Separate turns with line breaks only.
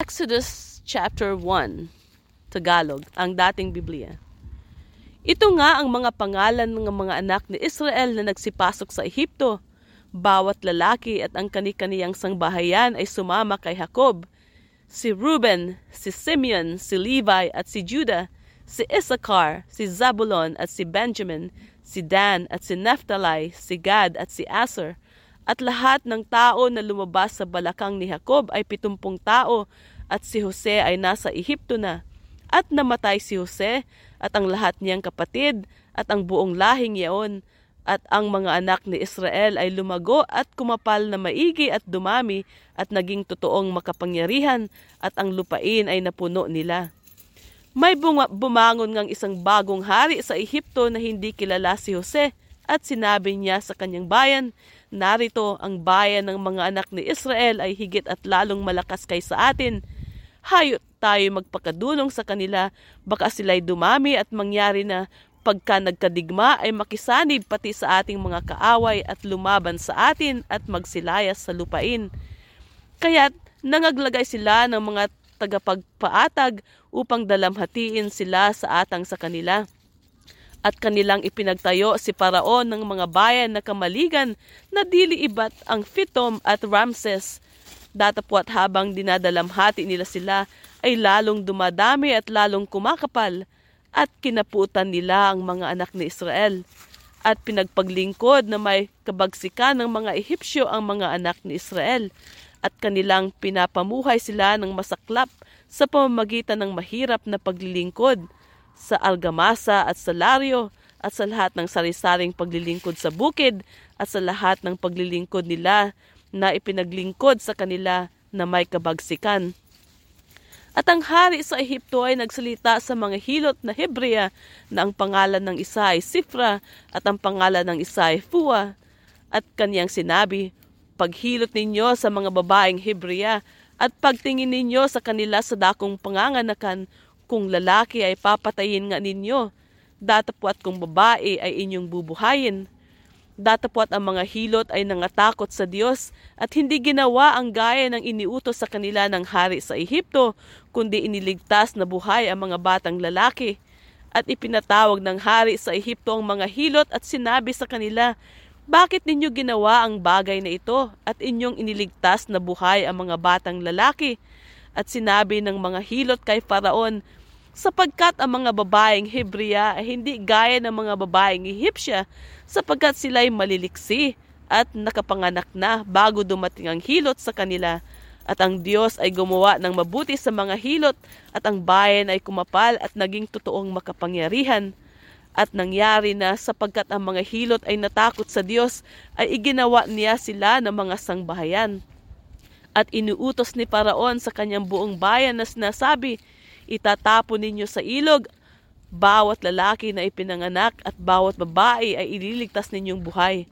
Exodus chapter 1, Tagalog, ang dating Biblia. Ito nga ang mga pangalan ng mga anak ni Israel na nagsipasok sa Ehipto. Bawat lalaki at ang kani-kaniyang sangbahayan ay sumama kay Jacob. Si Reuben, si Simeon, si Levi at si Judah, si Issachar, si Zabulon at si Benjamin, si Dan at si Naphtali, si Gad at si Aser, at lahat ng tao na lumabas sa balakang ni Jacob ay pitumpung tao at si Jose ay nasa Ehipto na. At namatay si Jose at ang lahat niyang kapatid at ang buong lahing yaon at ang mga anak ni Israel ay lumago at kumapal na maigi at dumami at naging totoong makapangyarihan at ang lupain ay napuno nila. May bunga, bumangon ngang isang bagong hari sa Ehipto na hindi kilala si Jose at sinabi niya sa kanyang bayan, Narito ang bayan ng mga anak ni Israel ay higit at lalong malakas kaysa atin hayot tayo magpakadulong sa kanila, baka sila'y dumami at mangyari na pagka nagkadigma ay makisanib pati sa ating mga kaaway at lumaban sa atin at magsilayas sa lupain. Kaya't nangaglagay sila ng mga tagapagpaatag upang dalamhatiin sila sa atang sa kanila. At kanilang ipinagtayo si Paraon ng mga bayan na kamaligan na dili ibat ang Fitom at Ramses. Datapwat habang dinadalamhati nila sila ay lalong dumadami at lalong kumakapal at kinaputan nila ang mga anak ni Israel. At pinagpaglingkod na may kabagsikan ng mga Ehipsyo ang mga anak ni Israel at kanilang pinapamuhay sila ng masaklap sa pamamagitan ng mahirap na paglilingkod sa algamasa at salaryo at sa lahat ng sarisaring paglilingkod sa bukid at sa lahat ng paglilingkod nila na ipinaglingkod sa kanila na may kabagsikan. At ang hari sa Ehipto ay nagsalita sa mga hilot na Hebrea na ang pangalan ng isa ay Sifra at ang pangalan ng isa ay Fua. At kanyang sinabi, Paghilot ninyo sa mga babaeng Hebrea at pagtingin ninyo sa kanila sa dakong panganganakan kung lalaki ay papatayin nga ninyo, datapwat kung babae ay inyong bubuhayin Datapwat ang mga hilot ay nangatakot sa Diyos at hindi ginawa ang gaya ng iniutos sa kanila ng hari sa Ehipto, kundi iniligtas na buhay ang mga batang lalaki. At ipinatawag ng hari sa Ehipto ang mga hilot at sinabi sa kanila, Bakit ninyo ginawa ang bagay na ito at inyong iniligtas na buhay ang mga batang lalaki? At sinabi ng mga hilot kay Faraon, sapagkat ang mga babaeng Hebrea ay hindi gaya ng mga babaeng Ehipsya sapagkat sila'y maliliksi at nakapanganak na bago dumating ang hilot sa kanila. At ang Diyos ay gumawa ng mabuti sa mga hilot at ang bayan ay kumapal at naging totoong makapangyarihan. At nangyari na sapagkat ang mga hilot ay natakot sa Diyos ay iginawa niya sila ng mga sangbahayan. At inuutos ni Paraon sa kanyang buong bayan na sinasabi, Itatapon ninyo sa ilog bawat lalaki na ipinanganak at bawat babae ay ililigtas ninyong buhay.